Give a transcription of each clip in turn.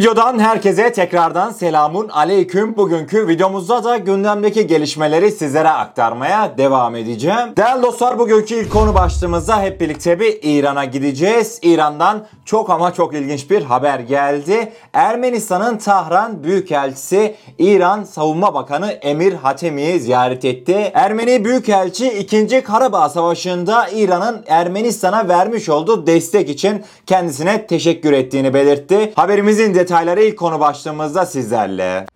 videodan herkese tekrardan selamun aleyküm. Bugünkü videomuzda da gündemdeki gelişmeleri sizlere aktarmaya devam edeceğim. Değerli dostlar bugünkü ilk konu başlığımızda hep birlikte bir İran'a gideceğiz. İran'dan çok ama çok ilginç bir haber geldi. Ermenistan'ın Tahran Büyükelçisi İran Savunma Bakanı Emir Hatemi'yi ziyaret etti. Ermeni Büyükelçi 2. Karabağ Savaşı'nda İran'ın Ermenistan'a vermiş olduğu destek için kendisine teşekkür ettiğini belirtti. Haberimizin detayları ilk konu başlığımızda sizlerle.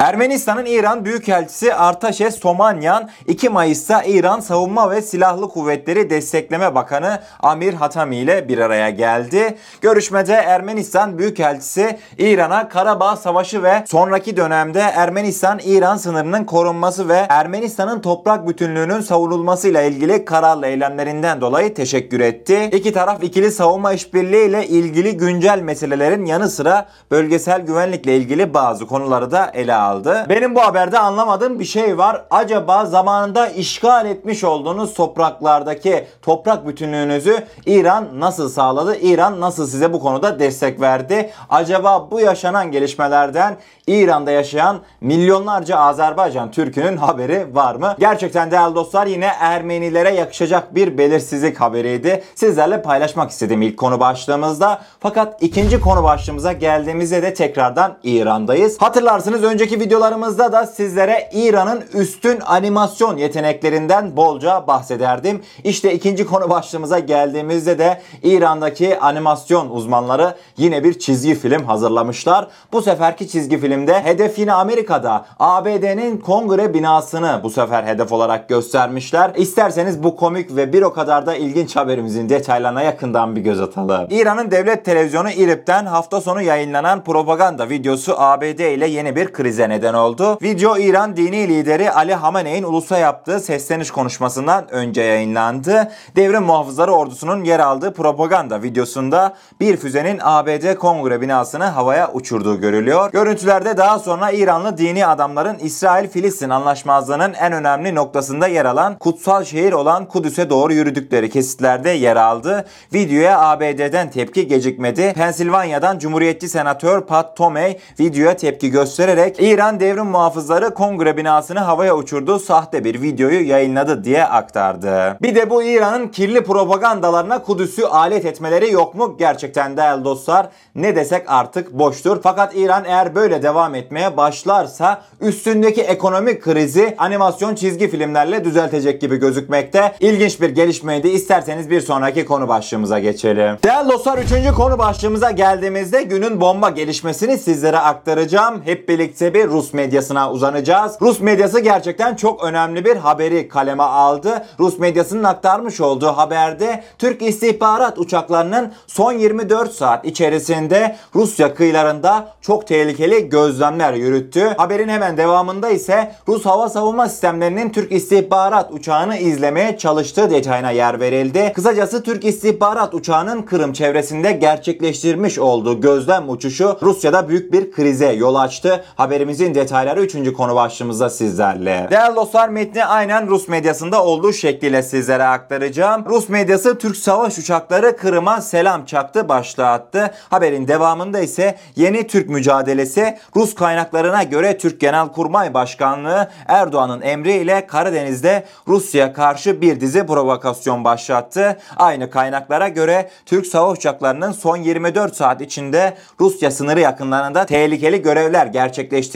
Ermenistan'ın İran Büyükelçisi Artaşes Somanyan 2 Mayıs'ta İran Savunma ve Silahlı Kuvvetleri Destekleme Bakanı Amir Hatami ile bir araya geldi. Görüşmede Ermenistan Büyükelçisi İran'a Karabağ Savaşı ve sonraki dönemde Ermenistan-İran sınırının korunması ve Ermenistan'ın toprak bütünlüğünün savunulmasıyla ilgili kararlı eylemlerinden dolayı teşekkür etti. İki taraf ikili savunma işbirliği ile ilgili güncel meselelerin yanı sıra bölgesel güvenlikle ilgili bazı konuları da ele aldı aldı. Benim bu haberde anlamadığım bir şey var. Acaba zamanında işgal etmiş olduğunuz topraklardaki toprak bütünlüğünüzü İran nasıl sağladı? İran nasıl size bu konuda destek verdi? Acaba bu yaşanan gelişmelerden İran'da yaşayan milyonlarca Azerbaycan Türk'ünün haberi var mı? Gerçekten değerli dostlar yine Ermenilere yakışacak bir belirsizlik haberiydi. Sizlerle paylaşmak istedim ilk konu başlığımızda. Fakat ikinci konu başlığımıza geldiğimizde de tekrardan İran'dayız. Hatırlarsınız önceki videolarımızda da sizlere İran'ın üstün animasyon yeteneklerinden bolca bahsederdim. İşte ikinci konu başlığımıza geldiğimizde de İran'daki animasyon uzmanları yine bir çizgi film hazırlamışlar. Bu seferki çizgi filmde hedef yine Amerika'da ABD'nin kongre binasını bu sefer hedef olarak göstermişler. İsterseniz bu komik ve bir o kadar da ilginç haberimizin detaylarına yakından bir göz atalım. İran'ın devlet televizyonu İRIB'den hafta sonu yayınlanan propaganda videosu ABD ile yeni bir krize neden oldu. Video İran dini lideri Ali Hamene'in ulusa yaptığı sesleniş konuşmasından önce yayınlandı. Devrim muhafızları ordusunun yer aldığı propaganda videosunda bir füzenin ABD kongre binasını havaya uçurduğu görülüyor. Görüntülerde daha sonra İranlı dini adamların İsrail-Filistin anlaşmazlığının en önemli noktasında yer alan kutsal şehir olan Kudüs'e doğru yürüdükleri kesitlerde yer aldı. Videoya ABD'den tepki gecikmedi. Pensilvanya'dan Cumhuriyetçi Senatör Pat Tomey videoya tepki göstererek İran devrim muhafızları kongre binasını havaya uçurduğu sahte bir videoyu yayınladı diye aktardı. Bir de bu İran'ın kirli propagandalarına Kudüs'ü alet etmeleri yok mu? Gerçekten değerli dostlar ne desek artık boştur. Fakat İran eğer böyle devam etmeye başlarsa üstündeki ekonomik krizi animasyon çizgi filmlerle düzeltecek gibi gözükmekte. İlginç bir gelişmeydi. İsterseniz bir sonraki konu başlığımıza geçelim. Değerli dostlar 3. konu başlığımıza geldiğimizde günün bomba gelişmesini sizlere aktaracağım. Hep birlikte bir Rus medyasına uzanacağız. Rus medyası gerçekten çok önemli bir haberi kaleme aldı. Rus medyasının aktarmış olduğu haberde Türk istihbarat uçaklarının son 24 saat içerisinde Rusya kıyılarında çok tehlikeli gözlemler yürüttü. Haberin hemen devamında ise Rus hava savunma sistemlerinin Türk istihbarat uçağını izlemeye çalıştığı detayına yer verildi. Kısacası Türk istihbarat uçağının Kırım çevresinde gerçekleştirmiş olduğu gözlem uçuşu Rusya'da büyük bir krize yol açtı. Haberimizin detayları 3. konu başlığımızda sizlerle. Değerli dostlar metni aynen Rus medyasında olduğu şekliyle sizlere aktaracağım. Rus medyası Türk savaş uçakları Kırım'a selam çaktı başlığı attı. Haberin devamında ise yeni Türk mücadelesi Rus kaynaklarına göre Türk Genelkurmay Başkanlığı Erdoğan'ın emriyle Karadeniz'de Rusya karşı bir dizi provokasyon başlattı. Aynı kaynaklara göre Türk savaş uçaklarının son 24 saat içinde Rusya sınırı yakınlarında tehlikeli görevler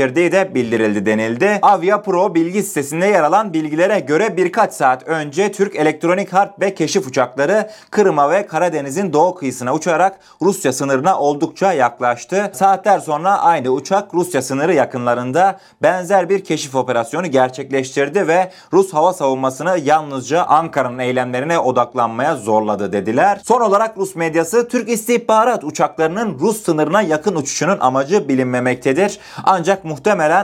gerçekleştirdiği de bildirildi denildi. Avia Pro bilgi sitesinde yer alan bilgilere göre birkaç saat önce Türk elektronik harp ve keşif uçakları Kırım'a ve Karadeniz'in doğu kıyısına uçarak Rusya sınırına oldukça yaklaştı. Saatler sonra aynı uçak Rusya sınırı yakınlarında benzer bir keşif operasyonu gerçekleştirdi ve Rus hava savunmasını yalnızca Ankara'nın eylemlerine odaklanmaya zorladı dediler. Son olarak Rus medyası Türk istihbarat uçaklarının Rus sınırına yakın uçuşunun amacı bilinmemektedir. Ancak muhtemelen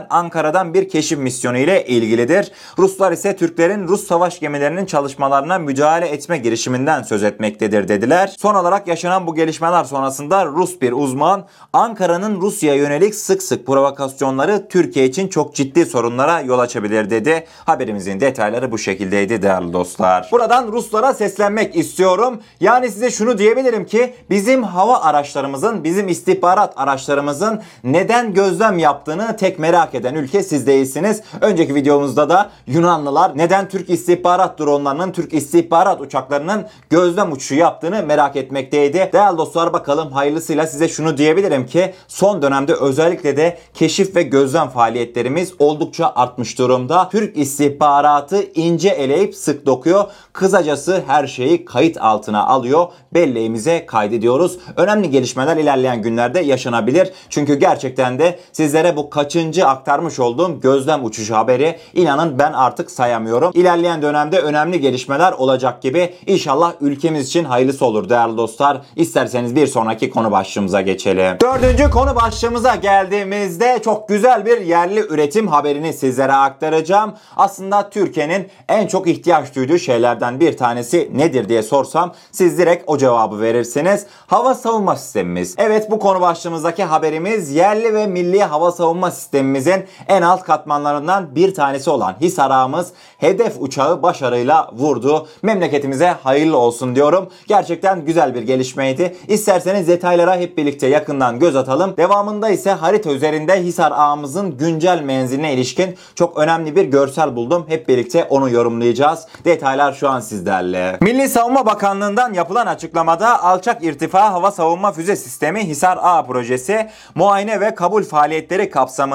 Ankara'dan bir keşif misyonu ile ilgilidir. Ruslar ise Türklerin Rus savaş gemilerinin çalışmalarına müdahale etme girişiminden söz etmektedir dediler. Son olarak yaşanan bu gelişmeler sonrasında Rus bir uzman Ankara'nın Rusya'ya yönelik sık sık provokasyonları Türkiye için çok ciddi sorunlara yol açabilir dedi. Haberimizin detayları bu şekildeydi değerli dostlar. Buradan Ruslara seslenmek istiyorum. Yani size şunu diyebilirim ki bizim hava araçlarımızın, bizim istihbarat araçlarımızın neden gözlem yaptığını tek merak eden ülke siz değilsiniz. Önceki videomuzda da Yunanlılar neden Türk istihbarat dronlarının, Türk istihbarat uçaklarının gözlem uçuşu yaptığını merak etmekteydi. Değerli dostlar bakalım hayırlısıyla size şunu diyebilirim ki son dönemde özellikle de keşif ve gözlem faaliyetlerimiz oldukça artmış durumda. Türk istihbaratı ince eleyip sık dokuyor. Kısacası her şeyi kayıt altına alıyor. Belleğimize kaydediyoruz. Önemli gelişmeler ilerleyen günlerde yaşanabilir. Çünkü gerçekten de sizlere bu kaçıncı aktarmış olduğum gözlem uçuşu haberi inanın ben artık sayamıyorum. İlerleyen dönemde önemli gelişmeler olacak gibi. İnşallah ülkemiz için hayırlısı olur değerli dostlar. İsterseniz bir sonraki konu başlığımıza geçelim. Dördüncü konu başlığımıza geldiğimizde çok güzel bir yerli üretim haberini sizlere aktaracağım. Aslında Türkiye'nin en çok ihtiyaç duyduğu şeylerden bir tanesi nedir diye sorsam siz direkt o cevabı verirsiniz. Hava savunma sistemimiz. Evet bu konu başlığımızdaki haberimiz yerli ve milli hava savunma sistemimizin en alt katmanlarından bir tanesi olan Hisar ağımız hedef uçağı başarıyla vurdu. Memleketimize hayırlı olsun diyorum. Gerçekten güzel bir gelişmeydi. İsterseniz detaylara hep birlikte yakından göz atalım. Devamında ise harita üzerinde Hisar ağımızın güncel menziline ilişkin çok önemli bir görsel buldum. Hep birlikte onu yorumlayacağız. Detaylar şu an sizlerle. Milli Savunma Bakanlığı'ndan yapılan açıklamada alçak irtifa hava savunma füze sistemi Hisar A projesi muayene ve kabul faaliyetleri kapsamında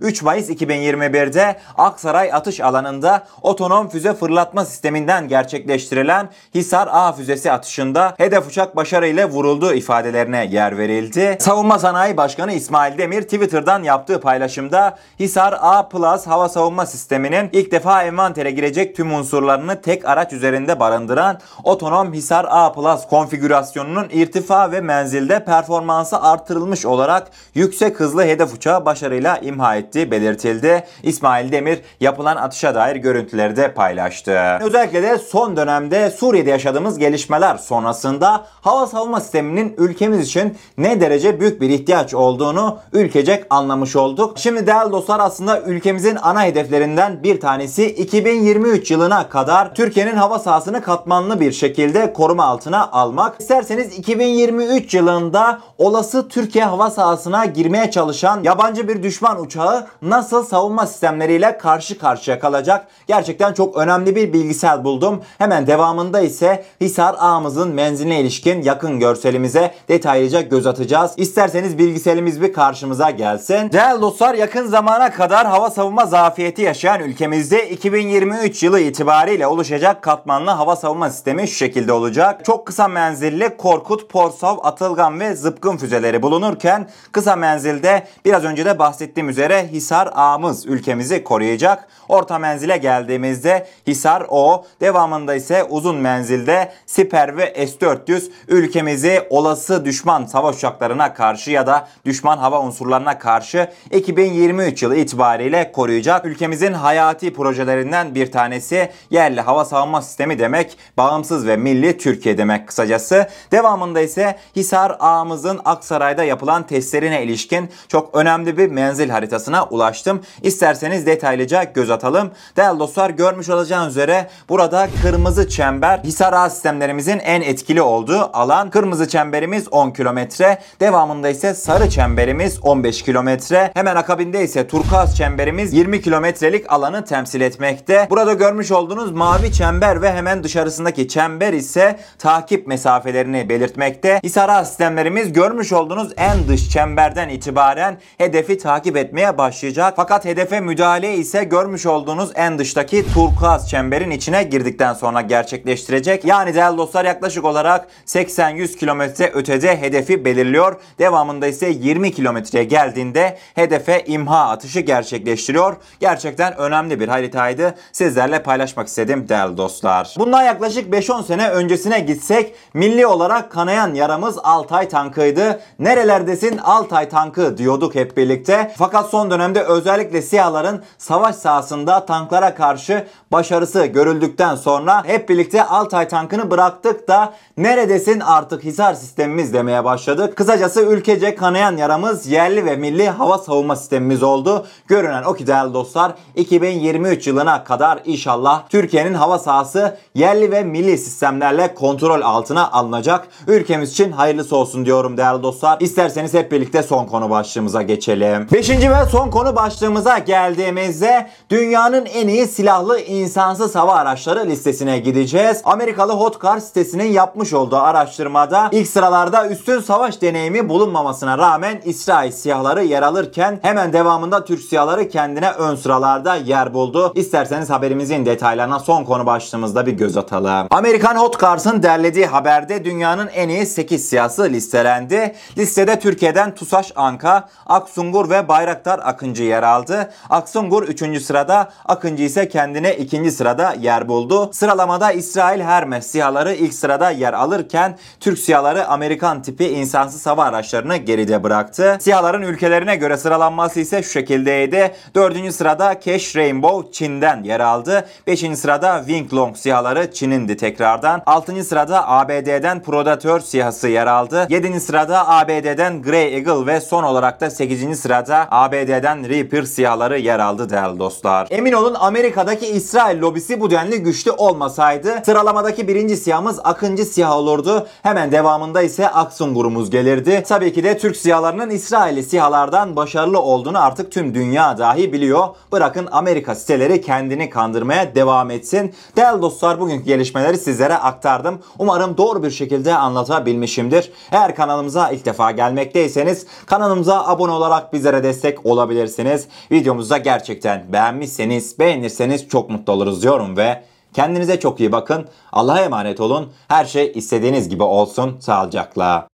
3 Mayıs 2021'de Aksaray atış alanında otonom füze fırlatma sisteminden gerçekleştirilen Hisar A füzesi atışında hedef uçak başarıyla vurulduğu ifadelerine yer verildi. Savunma Sanayi Başkanı İsmail Demir Twitter'dan yaptığı paylaşımda Hisar A Plus hava savunma sisteminin ilk defa envantere girecek tüm unsurlarını tek araç üzerinde barındıran otonom Hisar A Plus konfigürasyonunun irtifa ve menzilde performansı artırılmış olarak yüksek hızlı hedef uçağı başarıyla imha ettiği belirtildi. İsmail Demir yapılan atışa dair görüntüleri de paylaştı. Özellikle de son dönemde Suriye'de yaşadığımız gelişmeler sonrasında hava savunma sisteminin ülkemiz için ne derece büyük bir ihtiyaç olduğunu ülkecek anlamış olduk. Şimdi değerli dostlar aslında ülkemizin ana hedeflerinden bir tanesi 2023 yılına kadar Türkiye'nin hava sahasını katmanlı bir şekilde koruma altına almak. İsterseniz 2023 yılında olası Türkiye hava sahasına girmeye çalışan yabancı bir düşman uçağı nasıl savunma sistemleriyle karşı karşıya kalacak? Gerçekten çok önemli bir bilgisel buldum. Hemen devamında ise Hisar ağımızın menziline ilişkin yakın görselimize detaylıca göz atacağız. İsterseniz bilgiselimiz bir karşımıza gelsin. Değerli dostlar yakın zamana kadar hava savunma zafiyeti yaşayan ülkemizde 2023 yılı itibariyle oluşacak katmanlı hava savunma sistemi şu şekilde olacak. Çok kısa menzilli Korkut, Porsav, Atılgan ve Zıpkın füzeleri bulunurken kısa menzilde biraz önce de bahsettiğim üzere Hisar ağımız ülkemizi koruyacak. Orta menzile geldiğimizde Hisar O, devamında ise uzun menzilde Siper ve S-400 ülkemizi olası düşman savaş uçaklarına karşı ya da düşman hava unsurlarına karşı 2023 yılı itibariyle koruyacak. Ülkemizin hayati projelerinden bir tanesi yerli hava savunma sistemi demek, bağımsız ve milli Türkiye demek kısacası. Devamında ise Hisar ağımızın Aksaray'da yapılan testlerine ilişkin çok önemli bir menzil haritasına ulaştım. İsterseniz detaylıca göz atalım. Değerli dostlar görmüş olacağınız üzere burada kırmızı çember Hisar ağ sistemlerimizin en etkili olduğu alan. Kırmızı çemberimiz 10 kilometre. Devamında ise sarı çemberimiz 15 kilometre. Hemen akabinde ise turkuaz çemberimiz 20 kilometrelik alanı temsil etmekte. Burada görmüş olduğunuz mavi çember ve hemen dışarısındaki çember ise takip mesafelerini belirtmekte. Hisar ağ sistemlerimiz görmüş olduğunuz en dış çemberden itibaren hedefi takip etmeye başlayacak. Fakat hedefe müdahale ise görmüş olduğunuz en dıştaki turkuaz çemberin içine girdikten sonra gerçekleştirecek. Yani değerli dostlar yaklaşık olarak 80-100 kilometre ötede hedefi belirliyor. Devamında ise 20 kilometreye geldiğinde hedefe imha atışı gerçekleştiriyor. Gerçekten önemli bir haritaydı. Sizlerle paylaşmak istedim değerli dostlar. Bundan yaklaşık 5-10 sene öncesine gitsek milli olarak kanayan yaramız Altay tankıydı. Nerelerdesin Altay tankı diyorduk hep birlikte. Fakat son dönemde özellikle siyahların savaş sahasında tanklara karşı başarısı görüldükten sonra hep birlikte Altay tankını bıraktık da neredesin artık Hisar sistemimiz demeye başladık. Kısacası ülkece kanayan yaramız yerli ve milli hava savunma sistemimiz oldu. Görünen o ki değerli dostlar 2023 yılına kadar inşallah Türkiye'nin hava sahası yerli ve milli sistemlerle kontrol altına alınacak. Ülkemiz için hayırlısı olsun diyorum değerli dostlar. İsterseniz hep birlikte son konu başlığımıza geçelim. Beşinci ve son konu başlığımıza geldiğimizde dünyanın en iyi silahlı insansız hava araçları listesine gideceğiz. Amerikalı Hot Car sitesinin yapmış olduğu araştırmada ilk sıralarda üstün savaş deneyimi bulunmamasına rağmen İsrail siyahları yer alırken hemen devamında Türk siyahları kendine ön sıralarda yer buldu. İsterseniz haberimizin detaylarına son konu başlığımızda bir göz atalım. Amerikan Hot Cars'ın derlediği haberde dünyanın en iyi 8 siyasi listelendi. Listede Türkiye'den Tusaş Anka, Aksungur ve Bayraktar Akıncı yer aldı. Aksungur 3. sırada, Akıncı ise kendine 2. sırada yer buldu. Sıralamada İsrail Hermes siyahları ilk sırada yer alırken Türk siyahları Amerikan tipi insansız hava araçlarını geride bıraktı. Siyahların ülkelerine göre sıralanması ise şu şekildeydi. 4. sırada Cash Rainbow Çin'den yer aldı. 5. sırada Wing Long siyahları Çin'indi tekrardan. 6. sırada ABD'den Predator siyahsı yer aldı. 7. sırada ABD'den Grey Eagle ve son olarak da 8. sırada ABD'den Reaper siyahları yer aldı değerli dostlar. Emin olun Amerika'daki İsrail lobisi bu denli güçlü olmasaydı sıralamadaki birinci siyahımız Akıncı siyah olurdu. Hemen devamında ise Aksungur'umuz gelirdi. Tabii ki de Türk siyahlarının İsrailli siyahlardan başarılı olduğunu artık tüm dünya dahi biliyor. Bırakın Amerika siteleri kendini kandırmaya devam etsin. Değerli dostlar bugünkü gelişmeleri sizlere aktardım. Umarım doğru bir şekilde anlatabilmişimdir. Eğer kanalımıza ilk defa gelmekteyseniz kanalımıza abone olarak bizlere destek olabilirsiniz. Videomuzu da gerçekten beğenmişseniz, beğenirseniz çok mutlu oluruz diyorum ve kendinize çok iyi bakın. Allah'a emanet olun. Her şey istediğiniz gibi olsun. Sağlıcakla.